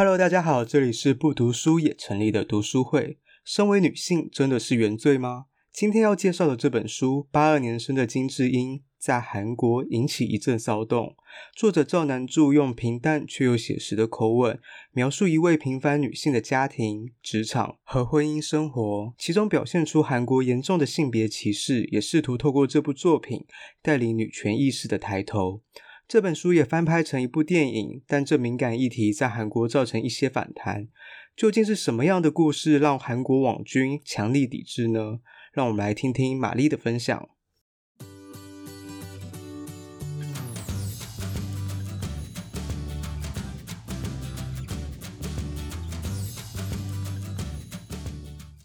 Hello，大家好，这里是不读书也成立的读书会。身为女性，真的是原罪吗？今天要介绍的这本书，八二年生的金智英，在韩国引起一阵骚动。作者赵南柱用平淡却又写实的口吻，描述一位平凡女性的家庭、职场和婚姻生活，其中表现出韩国严重的性别歧视，也试图透过这部作品带领女权意识的抬头。这本书也翻拍成一部电影，但这敏感议题在韩国造成一些反弹。究竟是什么样的故事让韩国网军强力抵制呢？让我们来听听玛丽的分享。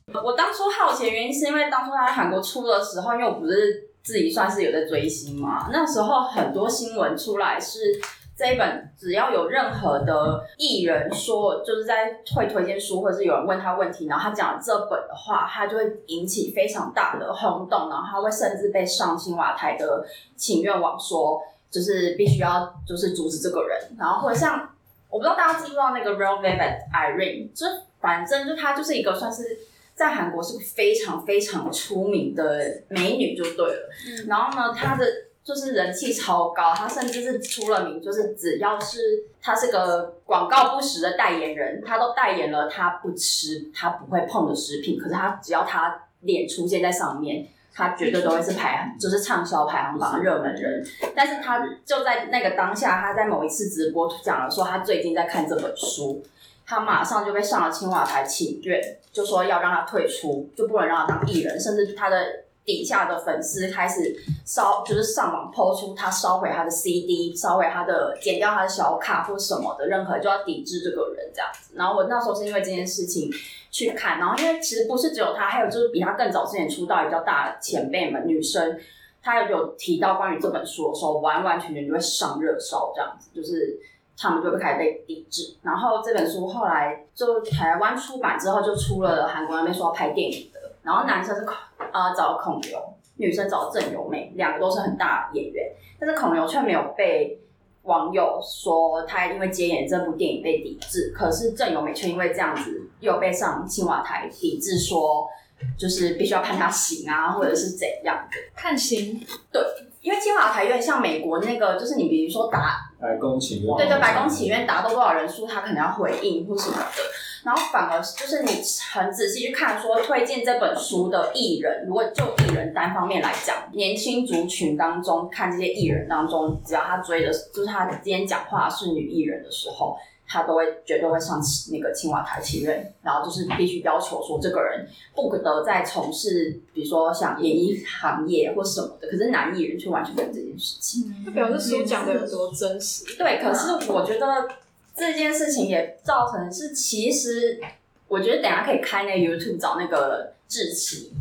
我当初好奇的原因是因为当初他在韩国出的时候，因为我不是。自己算是有在追星嘛？那时候很多新闻出来是这一本，只要有任何的艺人说，就是在会推荐书，或者是有人问他问题，然后他讲这本的话，他就会引起非常大的轰动，然后他会甚至被上青瓦台的请愿网说，就是必须要就是阻止这个人，然后或者像我不知道大家知不知道那个 Real Velvet Irene，就反正就他就是一个算是。在韩国是非常非常出名的美女就对了，嗯、然后呢，她的就是人气超高，她甚至是出了名，就是只要是她是个广告不实的代言人，她都代言了她不吃、她不会碰的食品。可是她只要她脸出现在上面，她绝对都会是排，就是畅销排行榜热门人。但是她就在那个当下，她在某一次直播讲了说，她最近在看这本书。他马上就被上了青瓦台请愿，就说要让他退出，就不能让他当艺人，甚至他的底下的粉丝开始烧，就是上网抛出他烧毁他的 CD，烧毁他的剪掉他的小卡或什么的，任何就要抵制这个人这样子。然后我那时候是因为这件事情去看，然后因为其实不是只有他，还有就是比他更早之前出道也比较大的前辈们女生，他有提到关于这本书的时候，完完全全就会上热搜这样子，就是。他们就会开始被抵制，然后这本书后来就台湾出版之后，就出了韩国那边说要拍电影的，然后男生是啊、找孔刘，女生找郑有美，两个都是很大演员，但是孔刘却没有被网友说他因为接演这部电影被抵制，可是郑有美却因为这样子又被上青瓦台抵制，说就是必须要判他刑啊，或者是怎样的判刑，对。因为青瓦台有点像美国那个，就是你比如说打白宫请愿，对对，白宫请愿达到多少人数，他可能要回应或什么的。然后反而就是你很仔细去看，说推荐这本书的艺人，如果就艺人单方面来讲，年轻族群当中看这些艺人当中，只要他追的，就是他今天讲话是女艺人的时候。他都会绝对会上那个青瓦台请愿，然后就是必须要求说这个人不得再从事，比如说像演艺行业或什么的。可是男艺人却完全没有这件事情。他表示书讲的有多真实？对，可是我觉得这件事情也造成是，其实我觉得等下可以开那个 YouTube 找那个志祺。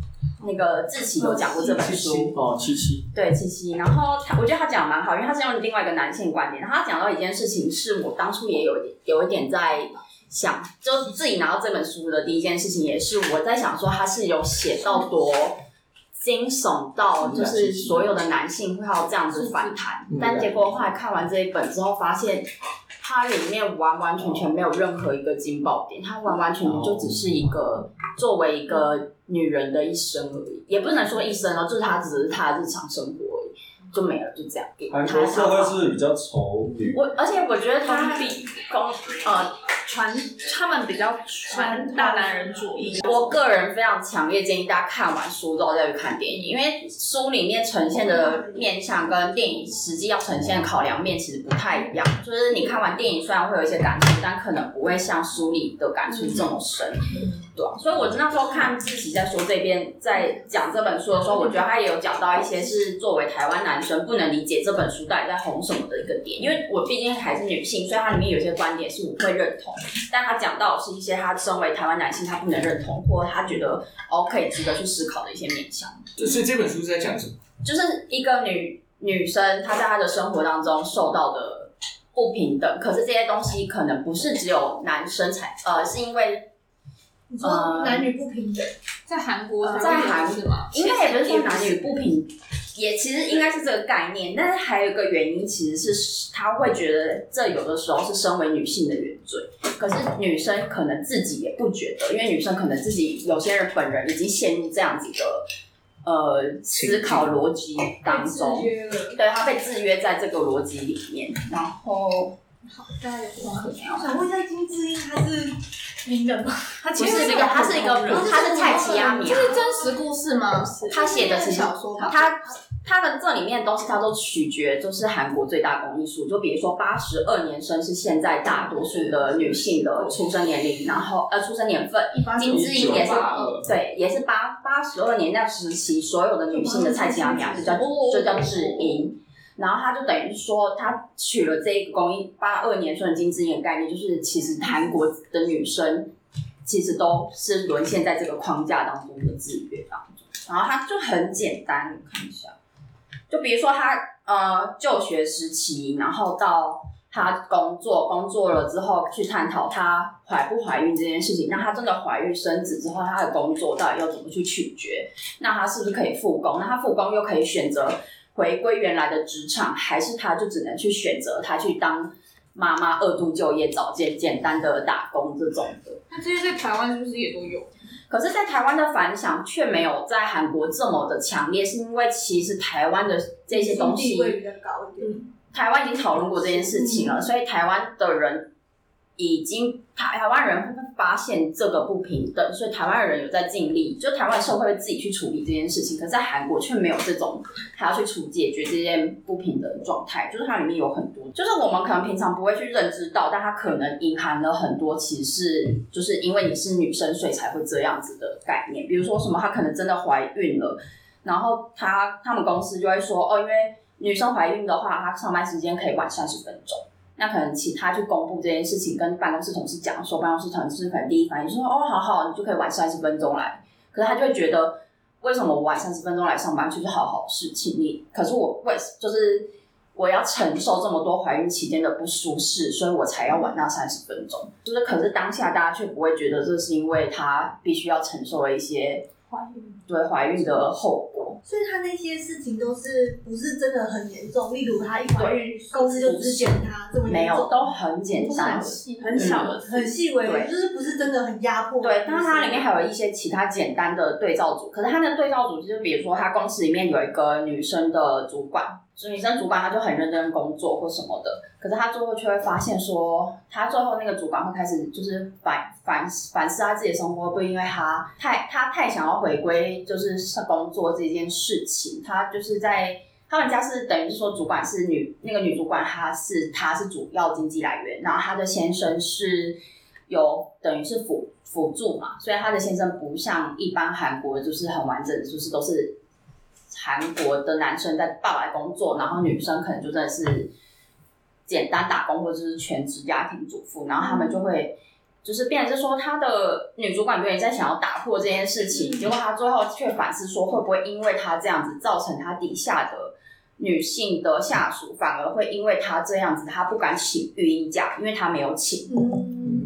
那个志奇有讲过这本书。哦，七七。对七七，然后他我觉得他讲的蛮好，因为他是用另外一个男性观点，然后他讲到一件事情，是我当初也有有一点在想，就自己拿到这本书的第一件事情，也是我在想说他是有写到多惊悚到，就是所有的男性会要这样子反弹，但结果后来看完这一本之后，发现它里面完完全全没有任何一个惊爆点，它完完全全就只是一个作为一个。女人的一生而已，也不能说一生哦，就是她只是她的日常生活而已，就没了，就这样。韩国社会是比较丑女，我而且我觉得他比公呃传他们比较传大男人主义。我个人非常强烈建议大家看完书之后再去看电影，因为书里面呈现的面向跟电影实际要呈现的考量面其实不太一样。就是你看完电影虽然会有一些感触，但可能不会像书里的感触这么深。对啊，所以我那时候看自己在说这边在讲这本书的时候，我觉得他也有讲到一些是作为台湾男生不能理解这本书到底在红什么的一个点，因为我毕竟还是女性，所以它里面有些观点是我会认同，但他讲到的是一些他身为台湾男性他不能认同，或者他觉得哦可以值得去思考的一些面向。所以这本书是在讲什么？就是一个女女生她在她的生活当中受到的不平等，可是这些东西可能不是只有男生才呃，是因为。你说男女不平等，在韩国，在韩是吗？应该也不是说男女不平，也其实应该是这个概念，但是还有一个原因，其实是他会觉得这有的时候是身为女性的原罪，可是女生可能自己也不觉得，因为女生可能自己有些人本人已经陷入这样子的呃思考逻辑当中，对，他被制约在这个逻辑里面，然后好，大家有话想问一下金智英，她是名人吗？她其实是一个，他是一个，他是蔡奇亚米亚，这是真实故事吗？她写的是小说，她她的这里面的东西，她都取决就是韩国最大公益数，就比如说八十二年生是现在大多数的女性的出生年龄，然后呃出生年份，金智英也是对，也是八八十二年那时期所有的女性的蔡奇亚米亚就叫就叫智英，然后他就等于说他取了这一个公益八二年生的金智英的概念，就是其实韩国的女生其实都是沦陷在这个框架当中的制约当中，然后他就很简单，我看一下。就比如说他呃就学时期，然后到他工作，工作了之后去探讨他怀不怀孕这件事情。那他真的怀孕生子之后，他的工作到底要怎么去取决？那他是不是可以复工？那他复工又可以选择回归原来的职场，还是他就只能去选择他去当妈妈二度就业，找件简单的打工这种的？那这些在台湾是不是也都有？可是，在台湾的反响却没有在韩国这么的强烈，是因为其实台湾的这些东西，台湾已经讨论过这件事情了，所以台湾的人。已经台台湾人会发现这个不平等，所以台湾人有在尽力，就台湾社会会自己去处理这件事情。可是在韩国却没有这种还要去处解决这件不平等状态，就是它里面有很多，就是我们可能平常不会去认知到，但它可能隐含了很多，其实就是因为你是女生，所以才会这样子的概念。比如说什么，她可能真的怀孕了，然后她他们公司就会说，哦，因为女生怀孕的话，她上班时间可以晚三十分钟。那可能其他去公布这件事情，跟办公室同事讲，说办公室同事可能第一反应就说：“哦，好好，你就可以晚三十分钟来。”可是他就会觉得，为什么我晚三十分钟来上班就是好好事情？你可是我为就是我要承受这么多怀孕期间的不舒适，所以我才要晚那三十分钟。就是可是当下大家却不会觉得这是因为他必须要承受了一些怀孕对怀孕的后果。所以他那些事情都是不是真的很严重，例如他一怀孕，公司就只检他这么，没有，都很简单，很小的，很细微的，就是不是真的很压迫。对，但是它里面还有一些其他简单的对照组，可是他那个对照组就是，比如说他公司里面有一个女生的主管。所以女生主管，她就很认真工作或什么的，可是她最后却会发现说，她最后那个主管会开始就是反反反思她自己的生活，不因为她太她太想要回归就是工作这件事情，她就是在他们家是等于是说主管是女那个女主管，她是她是主要经济来源，然后她的先生是有等于是辅辅助嘛，所以她的先生不像一般韩国就是很完整，就是都是。韩国的男生在爸爸工作，然后女生可能就真的是简单打工或者是全职家庭主妇，然后他们就会就是变成是说，他的女主管有点在想要打破这件事情，结果他最后却反思说，会不会因为他这样子造成他底下的女性的下属反而会因为他这样子，他不敢请育婴假，因为他没有请，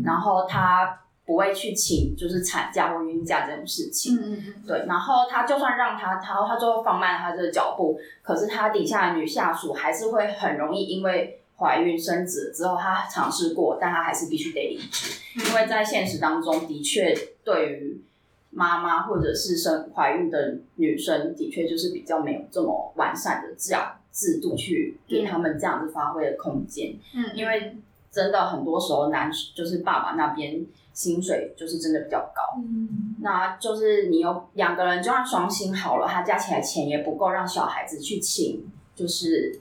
然后他。不会去请就是产假或孕假这种事情，嗯嗯嗯，对。然后他就算让他，他他最后放慢了他这个脚步，可是他底下的女下属还是会很容易因为怀孕生子之后，他尝试过，但他还是必须得离职，因为在现实当中的确对于妈妈或者是生怀孕的女生，的确就是比较没有这么完善的这样制度去给他们这样子发挥的空间，嗯，因为真的很多时候男就是爸爸那边。薪水就是真的比较高，嗯，那就是你有两个人，就算双薪好了，他加起来钱也不够让小孩子去请，就是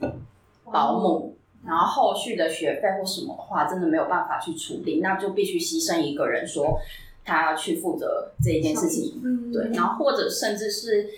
保姆，然后后续的学费或什么的话，真的没有办法去处理，那就必须牺牲一个人，说他要去负责这一件事情，嗯，对，然后或者甚至是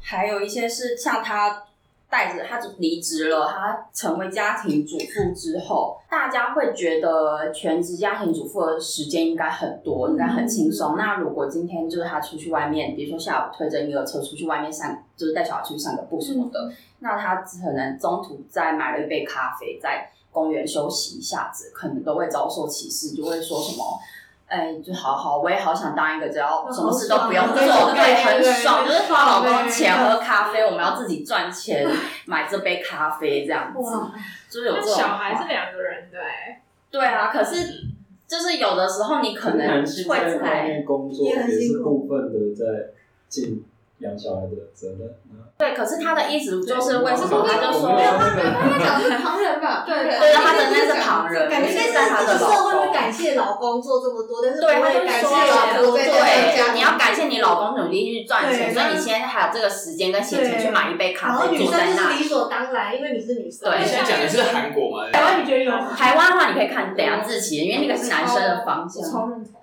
还有一些是像他。带着他离职了，他成为家庭主妇之后，大家会觉得全职家庭主妇的时间应该很多，应该很轻松。那如果今天就是他出去外面，比如说下午推着婴儿车出去外面散，就是带小孩出去散个步什么的，那他可能中途再买了一杯咖啡，在公园休息一下子，可能都会遭受歧视，就会说什么。哎，就好好，我也好想当一个只要什么事都不用做，哦、对，很爽，就是花老公钱喝咖啡，我们要自己赚钱买这杯咖啡这样子，就是有这种。小孩是两个人对。对啊，可是就是有的时候你可能会在外面工作，也是部分的在尽。养小孩的责任。对，可是他的意思就是为什么？他就说，没有他，他讲的是旁人吧？对对，他的那是旁人，感觉现在这个社会会感谢老公做这么多，但是对，他就感说谢老公对，你要感谢你老公努力去赚钱，所以你现在还有这个时间跟闲钱去买一杯咖啡，坐在那。女生是理所当然，因为你是女生。对，现在讲的是韩国嘛？台湾你觉得有？台湾的话，你可以看等下志祺，因为那个是男生的方向。超认同。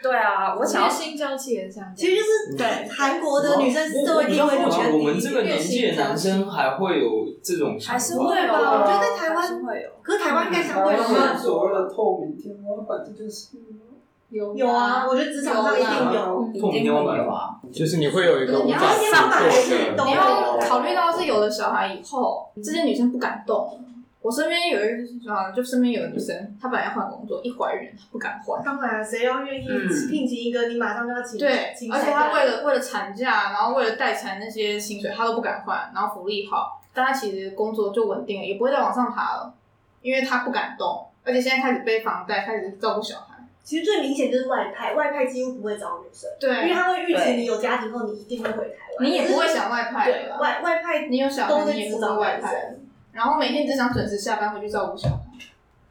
对啊，我想要性交气也这样，其实就是对。韩国的女生社会地位就觉得我们这个年纪的男生还会有这种还是会吧？我觉得在台湾会有，可是台湾应该相对有所谓的透明天花板这件事有有啊，我觉得职场上一定有，一定会有啊。就是你会有一个无法上班的，你要考虑到是有了小孩以后，这些女生不敢动。我身边有一个啊，就身边有个女生，她本来要换工作，一怀孕她不敢换。当然，谁要愿意聘请一个，你马上就要请。对，而且她为了为了产假，然后为了待产那些薪水，她都不敢换。然后福利好，但她其实工作就稳定了，也不会再往上爬了，因为她不敢动。而且现在开始背房贷，开始照顾小孩。其实最明显就是外派，外派几乎不会找女生，对，因为他会预期你有家庭后，你一定会回台湾。你也不会想外派对，外外派，你有小孩，你也不找外派。然后每天只想准时下班回去照顾小孩，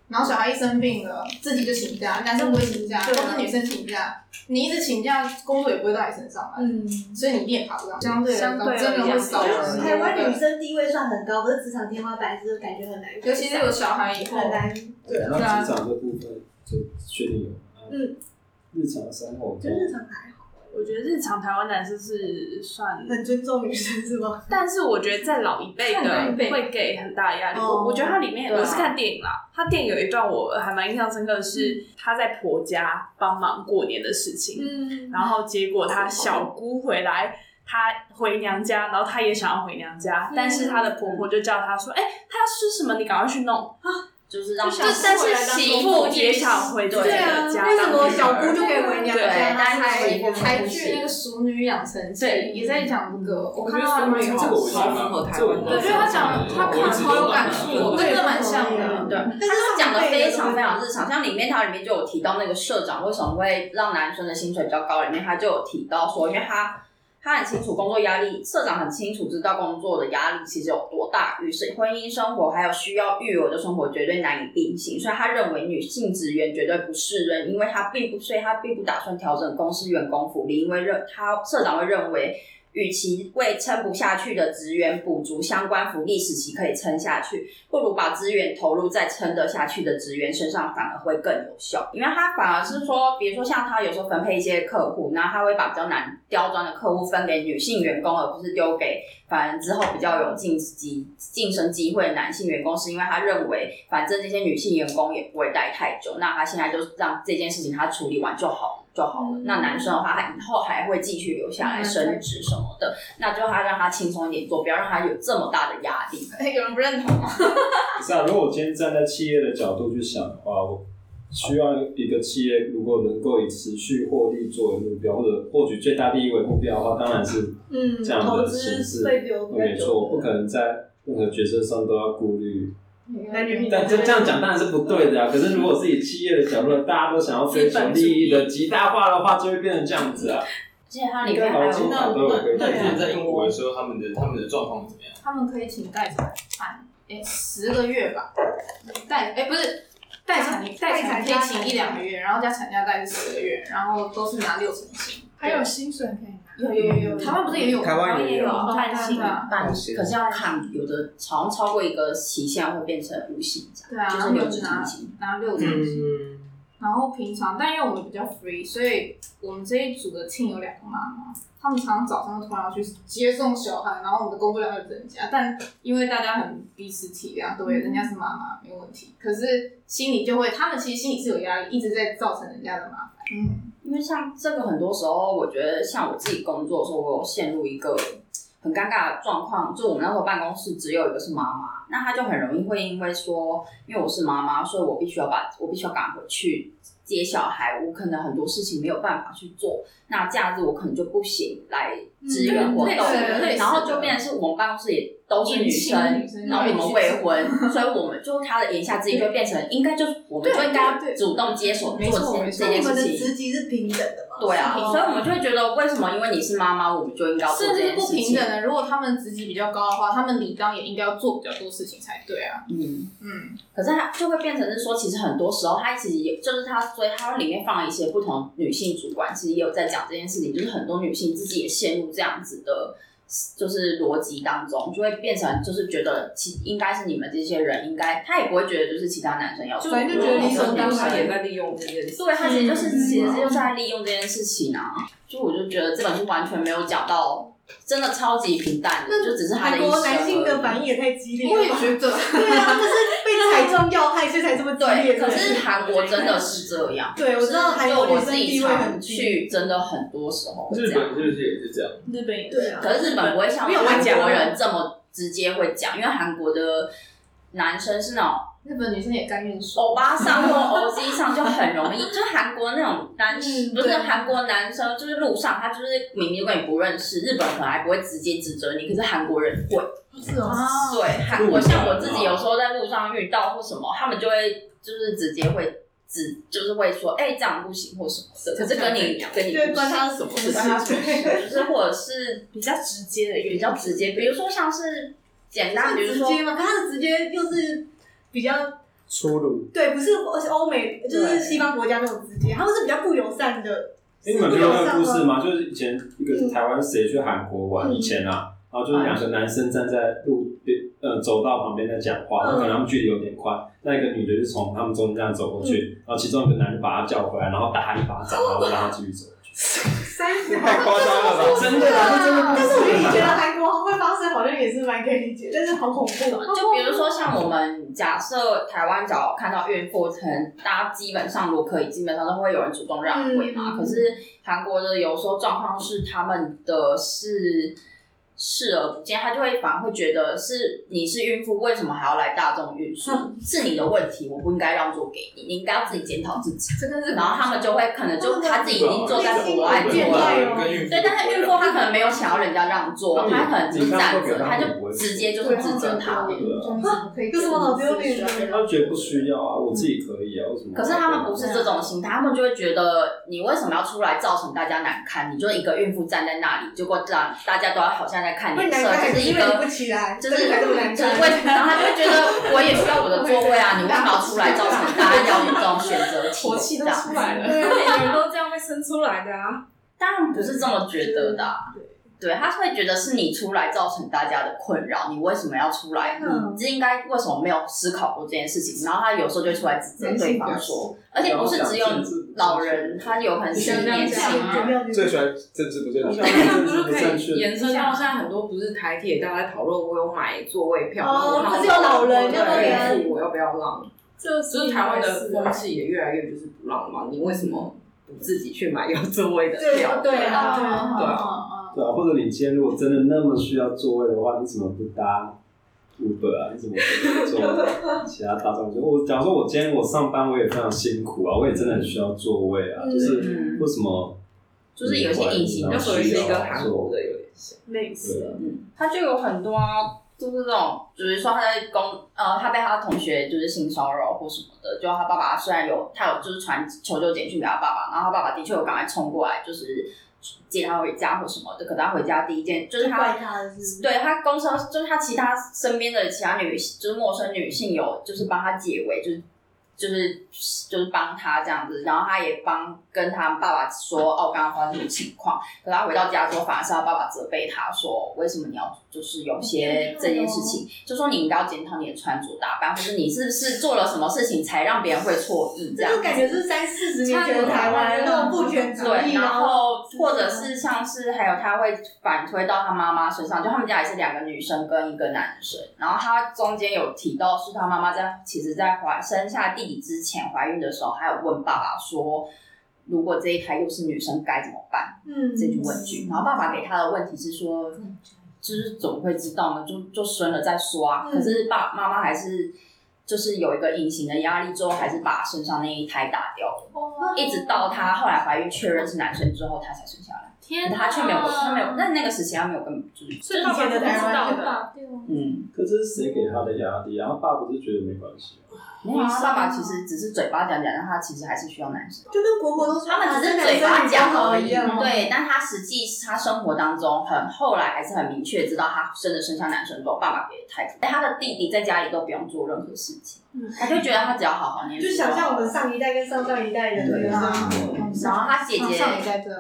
然后小孩一生病了，自己就请假，男生不会请假，都是女生请假。你一直请假，工作也不会到你身上来，嗯，所以你一定也爬不上。相对相对真的会少。台湾女生地位算很高，可是职场天花板是感觉很难。尤其是有小孩以后，很难。对，那职场这部分就确定有。嗯，日常生活就日常还好。我觉得日常台湾男生是算很尊重女生是吗？但是我觉得在老一辈的会给很大压力。我我觉得它里面我是看电影啦，它电影有一段我还蛮印象深刻的是她在婆家帮忙过年的事情，嗯，然后结果她小姑回来，她回娘家，然后她也想要回娘家，但是她的婆婆就叫她说：“哎，她要吃什么？你赶快去弄啊。”就是让，就但是媳妇也想回自己的家，为什么小姑就可以回娘家？但是台剧那个《熟女养成记》也在讲这个，我看到这个我超符合台湾的。我觉得他讲他看好有感触，跟这蛮像的。对，但是他讲的非常非常日常，像里面它里面就有提到那个社长为什么会让男生的薪水比较高，里面他就有提到说，因为他。他很清楚工作压力，社长很清楚知道工作的压力其实有多大，于是婚姻生活还有需要育儿的生活绝对难以并行，所以他认为女性职员绝对不适任，因为他并不，所以他并不打算调整公司员工福利，因为认他社长会认为。与其为撑不下去的职员补足相关福利，使其可以撑下去，不如把资源投入在撑得下去的职员身上，反而会更有效。因为他反而是说，比如说像他有时候分配一些客户，然后他会把比较难刁钻的客户分给女性员工，而不是丢给反而之后比较有晋级晋升机会的男性员工，是因为他认为反正这些女性员工也不会待太久，那他现在就让这件事情他处理完就好。就好了。那男生的话，他以后还会继续留下来升职什么的，那就他让他轻松一点做，不要让他有这么大的压力。哎，有人不认同吗？是啊，如果我今天站在企业的角度去想的话，我需要一个企业如果能够以持续获利作为目标，或者获取最大利益为目标的话，当然是嗯这样的形式，没错，不可能在任何决策上都要顾虑。但这这样讲当然是不对的啊！可是如果是以企业的角度，大家都想要追求利益的极大化的话，就会变成这样子啊。其实他里面还有那那那之前在英国的时候，他们的他们的状况怎么样？他们可以请代产产诶十个月吧，待诶不是待产待产可以请一两个月，然后加产假待是十个月，然后都是拿六成薪，还有薪水可以。有有有有，台湾不是也有？台湾也有半薪，半薪，可是要看有的，好像超过一个期限会变成无薪假，对啊，就是六成薪，拿六成薪。然后平常，但因为我们比较 free，所以我们这一组的 team 有两个妈妈，他们常常早上突然要去接送小孩，然后我们的工作量会增加。但因为大家很彼此体谅，对，人家是妈妈没有问题，可是心里就会，他们其实心里是有压力，一直在造成人家的麻烦。嗯。因为像这个很多时候，我觉得像我自己工作的时候，我有陷入一个很尴尬的状况，就我们那时候办公室只有一个是妈妈，那她就很容易会因为说，因为我是妈妈，所以我必须要把我必须要赶回去接小孩，我可能很多事情没有办法去做，那假日我可能就不行来支援活动，然后就变成是我们办公室也都是女生，女生然后我们未婚，所以我们就他的言下之意就变成应该就我们就应该主动接手做这件事情。我们的职级是平等的嘛？对啊，所以我们就会觉得为什么因为你是妈妈，我们就应该要做这件事情？是不平等的。如果他们职级比较高的话，他们理当也应该要做比较多事情才对啊。嗯嗯。可是他就会变成是说，其实很多时候他其实也就是他，所以他里面放了一些不同女性主管，其实也有在讲这件事情，就是很多女性自己也陷入这样子的。就是逻辑当中就会变成，就是觉得其应该是你们这些人应该，他也不会觉得就是其他男生要做，反正就觉得理所当然也在利用这件事。对，他其实就是其实就是在利用这件事情啊。就我就觉得这本书完全没有讲到。真的超级平淡，那就只是韩国男性的反应也太激烈了。我也觉得，对啊，就是害，所以才这么激烈。可是韩国真的是这样。对，我知道韩国我自己常去，真的很多时候。日本是不是也是这样？日本也对啊。可是日本不会像韩国人这么直接会讲，因为韩国的男生是那种。日本女生也甘愿说，欧巴上或欧吉桑就很容易，就是韩国那种男，嗯、不是韩国男生，就是路上他就是明明就跟你不认识，日本可能还不会直接指责你，可是韩国人会。是哦。对，韩国像我自己有时候在路上遇到或什么，他们就会就是直接会指，就是会说，哎、欸，这样不行或什么的。可是跟你跟你不关他什么事情，就是或者是比较直接的，比较直接，比如说像是简单，比如说，可他的直接就是。比较粗鲁，对，不是是欧美，就是西方国家那种直接，他们是比较不友善的。你们听过那个故事吗？就是以前一个台湾谁去韩国玩，以前啊，然后就是两个男生站在路边呃走道旁边在讲话，然后可能他们距离有点宽，那一个女的就从他们中间这样走过去，然后其中一个男的把他叫回来，然后打他一巴掌，然后让他继续走。三十太夸张了吧？真的，真的。但是我觉得你觉得韩国会发生，好像也是蛮可以理解，但是好恐怖。就比如说像我们假设台湾，只要看到孕妇，可能大家基本上如果可以，基本上都会有人主动让位嘛。可是韩国的有时候状况是他们的是。视而不见，他就会反而会觉得是你是孕妇，为什么还要来大众运输？嗯、是你的问题，我不应该让座给你，你应该要自己检讨自己。然后他们就会可能就他自己已经坐在国外坐了，对，但是孕妇她可能没有想要人家让座，她可能只是站着，她就直接就是指责他。有什么好丢脸的？他觉得不需要啊，我自己可以啊，为什么？可是他们不是这种心态，他们就会觉得你为什么要出来造成大家难堪？你就一个孕妇站在那里，结果这样大家都要好像。在看脸色，就是一个，就是就是为，然后他就会觉得我也需要我的座位啊，你为什么要出来造成大家要有这种选择题？火气都出来了，每个人都这样被生出来的啊，当然不是这么觉得的。对，他会觉得是你出来造成大家的困扰，你为什么要出来？嗯、你应该为什么没有思考过这件事情？然后他有时候就出来指责对方说，而且不是只有老人，他有很是年轻人，最喜欢政治不正确。那不是可以延伸到现在很多不是台铁大家在讨论，我有买座位票，哦，可是有老人要不要？我要不要让？这是台湾的风气也越来越就是不让嘛？你为什么不自己去买有座位的票？对啊，对啊。对啊，或者你今天如果真的那么需要座位的话，你怎么不搭 Uber 啊？你怎么不坐 其他大众？我假如说我今天我上班我也非常辛苦啊，我也真的很需要座位啊，嗯、就是为什么？就是有些隐形，就属于是一个韩国的有点像类似，嗯，他就有很多啊，就是这种，比如说他在公呃，他被他的同学就是性骚扰或什么的，就他爸爸虽然有他有就是传求救简讯给他爸爸，然后他爸爸的确有赶快冲过来，就是。接他回家或什么的，可他回家第一件就是他，对他公车就是他其他身边的其他女性，就是陌生女性有就是帮他解围，就是。就是就是帮他这样子，然后他也帮跟他爸爸说哦，刚刚发生什么情况。可他回到家之后，反而是他爸爸责备他说，为什么你要就是有些这件事情，就说你应该要检讨你的穿着打扮，或者你是不是做了什么事情才让别人会错意这样。就感觉是三四十年前的台湾那种父权主义，对，然后或者是像是还有他会反推到他妈妈身上，就他们家也是两个女生跟一个男生，然后他中间有提到是他妈妈在其实在怀生下第。之前怀孕的时候，还有问爸爸说：“如果这一胎又是女生，该怎么办？”嗯，这句问句。然后爸爸给他的问题是说：“就是怎么会知道呢？就就生了再说啊。”可是爸妈妈还是就是有一个隐形的压力，之后还是把身上那一胎打掉了，哦、一直到她后来怀孕确认是男生之后，她才生下来。天，他却没有，他没有，那那个时期他没有跟，就是所以以前的才知道的，嗯。可是谁给他的压力？然后爸不是觉得没关系吗？没有，他爸爸其实只是嘴巴讲讲，但他其实还是需要男生。就跟婆婆都说，他们只是嘴巴讲而已。对，但他实际他生活当中很后来还是很明确知道他生的生下男生之后，爸爸给太太，他的弟弟在家里都不用做任何事情，他就觉得他只要好好念书。就想象我们上一代跟上上一代人对啊。然后他姐姐，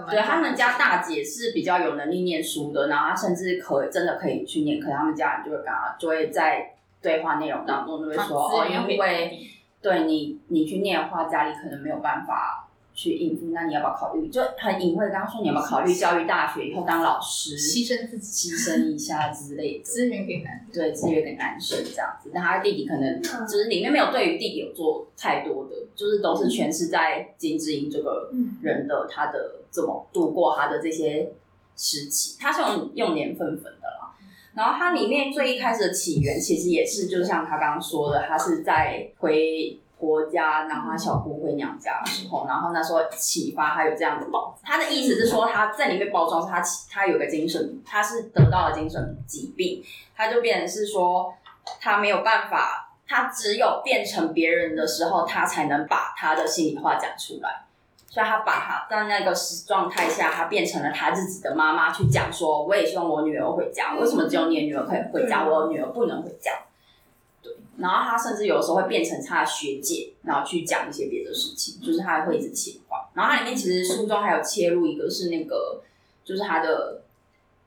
对他们家大姐是比较有能力念书的，然后他甚至可真的可以去念，可是他们家人就会跟他就会在。对话内容当中就会说哦，因为对你你去念的话，家里可能没有办法去应付，那你要不要考虑？就很隐晦的刚刚说，你要不要考虑教育大学以后当老师，牺牲自己，牺牲一下之类的，资源给男对资源给男生这样子。但他弟弟可能就是里面没有对于弟弟有做太多的，就是都是全是在金智英这个人的他的怎么度过他的这些时期，他是用用年份分的啦。然后它里面最一开始的起源，其实也是，就像他刚刚说的，他是在回婆家，然后他小姑回娘家的时候，然后那时候启发他有这样子包。他的意思是说，他在里面包装他他有个精神，他是得到了精神疾病，他就变成是说，他没有办法，他只有变成别人的时候，他才能把他的心里话讲出来。所以他把他在那个状态下，他变成了他自己的妈妈，去讲说，我也希望我女儿回家。为什么只有你的女儿可以回家，我女儿不能回家？对。然后他甚至有时候会变成他的学姐，然后去讲一些别的事情，就是他会一直切换。然后他里面其实书中还有切入一个是那个，就是他的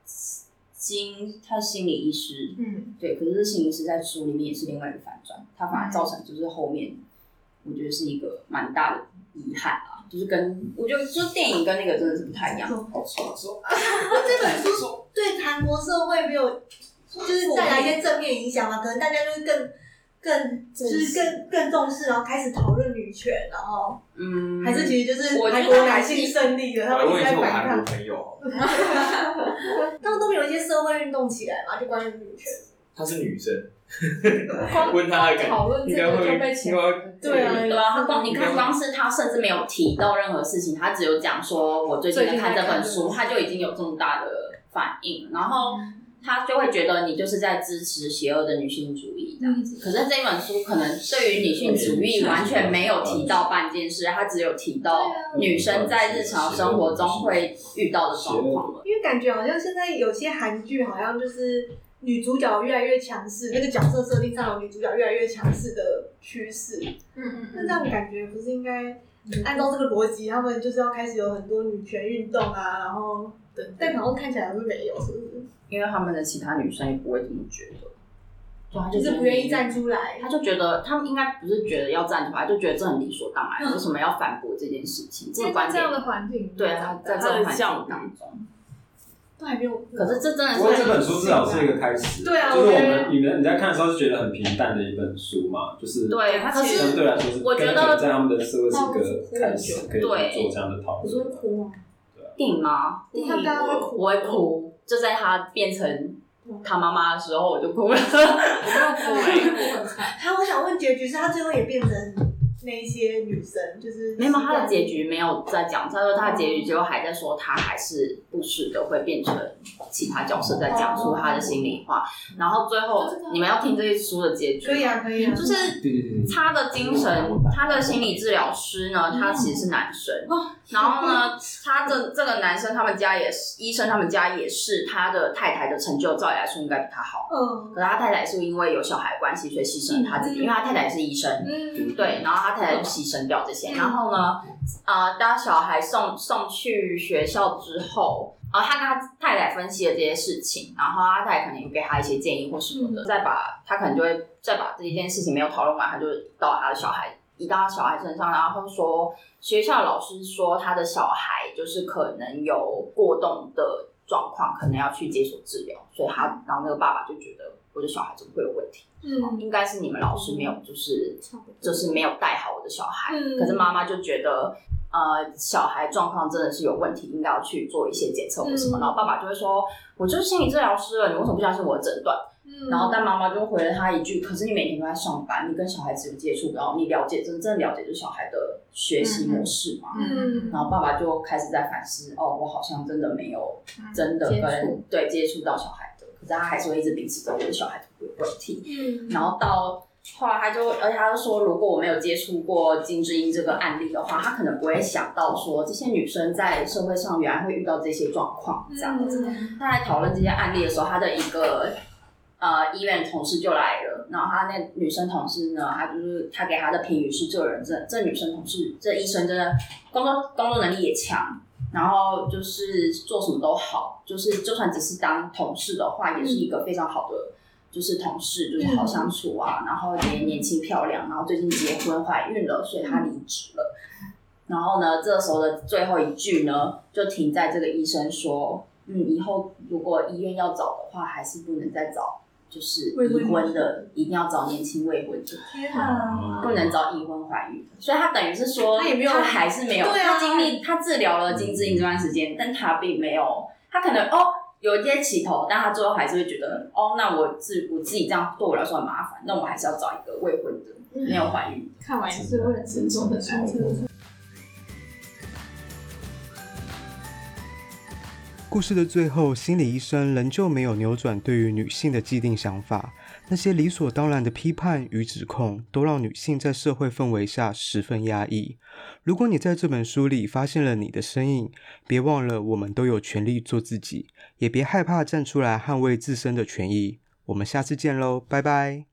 心，他是心理医师，嗯，对。可是心理医师在书里面也是另外一个反转，他反而造成就是后面，我觉得是一个蛮大的遗憾啊。就是跟我觉得，就电影跟那个真的是不太一样。好说好 说。这本书对韩国社会没有，就是带来一些正面影响嘛？可能大家就是更更就是更更重视，然后开始讨论女权，然后嗯，还是其实就是韩国男性胜利了，他们一直在反抗。朋友，他们都没有一些社会运动起来嘛？就关于女权。她是女生。问他的感觉，应该会应该对啊，对啊，他光你看，光是他甚至没有提到任何事情，他只有讲说，我最近在看这本书，他就已经有这么大的反应，然后他就会觉得你就是在支持邪恶的女性主义这样子。可是这本书可能对于女性主义完全没有提到半件事，他只有提到女生在日常生活中会遇到的状况。因为感觉好像现在有些韩剧好像就是。女主角越来越强势，那个角色设定上有女主角越来越强势的趋势。嗯嗯，那这样感觉不是应该按照这个逻辑，他们就是要开始有很多女权运动啊，然后，但好像看起来是没有，是不是？因为他们的其他女生也不会这么觉得，就是不愿意站出来。他就觉得他们应该不是觉得要站出来，就觉得这很理所当然，为什么要反驳这件事情？这个观点，这样的环境，对啊，在这种环境当中。都还没有，可是这真的是。不过这本书至少是一个开始。对啊，就是我们你们你在看的时候是觉得很平淡的一本书嘛，就是对，它其实相对来说是，我觉得在他们的社会是一个开始，可以做这样的讨论。你说哭吗？电影吗？电影我会哭，就在他变成他妈妈的时候，我就哭了。我没有哭，他 我想问结局是他最后也变成。那一些女生就是没有，他的结局没有在讲。他说他的结局最后还在说，他还是不时的会变成其他角色，在讲述他的心里话。然后最后你们要听这些书的结局，可以啊，可以啊。就是他的精神，他的心理治疗师呢，他其实是男生。然后呢，他的这个男生，他们家也是医生，他们家也是他的太太的成就，照理来说应该比他好。嗯。可是他太太是因为有小孩关系，所以牺牲了他自己，因为他太太也是医生。嗯。对，然后他。他太太就牺牲掉这些，然后呢，呃，当小孩送送去学校之后，啊，他跟他太太分析了这些事情，然后阿太太可能有给他一些建议或什么的，再把他可能就会再把这一件事情没有讨论完，他就到他的小孩移到他小孩身上，然后说学校老师说他的小孩就是可能有过动的状况，可能要去接受治疗，所以他然后那个爸爸就觉得我的小孩怎么会有问题？嗯，应该是你们老师没有，就是就是没有带好我的小孩。嗯，可是妈妈就觉得，呃，小孩状况真的是有问题，应该要去做一些检测或什么。然后爸爸就会说：“我就是心理治疗师了，你为什么不相信我的诊断？”嗯然后但妈妈就回了他一句：“可是你每天都在上班，你跟小孩子有接触，然后你了解真正了解就是小孩的学习模式嘛？”嗯，然后爸爸就开始在反思：“哦，我好像真的没有真的跟、嗯、对接触到小孩的，可是他还是会一直秉持着我的小孩有问题。”嗯，然后到。后来他就，而且他就说，如果我没有接触过金智英这个案例的话，他可能不会想到说这些女生在社会上原来会遇到这些状况这样子。他在讨论这些案例的时候，他的一个呃医院同事就来了，然后他那女生同事呢，他就是他给他的评语是：这人这这女生同事这医生真的工作工作能力也强，然后就是做什么都好，就是就算只是当同事的话，也是一个非常好的。就是同事，就是好相处啊，然后也年轻漂亮，然后最近结婚怀孕了，所以她离职了。然后呢，这时候的最后一句呢，就停在这个医生说：“嗯，以后如果医院要找的话，还是不能再找，就是已婚的，一定要找年轻未婚的，天啊，不能找已婚怀孕的。”所以他等于是说，他也没有，他还是没有，他经历他治疗了金智英这段时间，但他并没有，他可能哦。有一些起头，但他最后还是会觉得，哦，那我自我自己这样对我来说很麻烦，那我还是要找一个未婚的，没有怀孕。看完也是会很沉重的故事的最后，心理医生仍旧没有扭转对于女性的既定想法。那些理所当然的批判与指控，都让女性在社会氛围下十分压抑。如果你在这本书里发现了你的身影，别忘了，我们都有权利做自己，也别害怕站出来捍卫自身的权益。我们下次见喽，拜拜。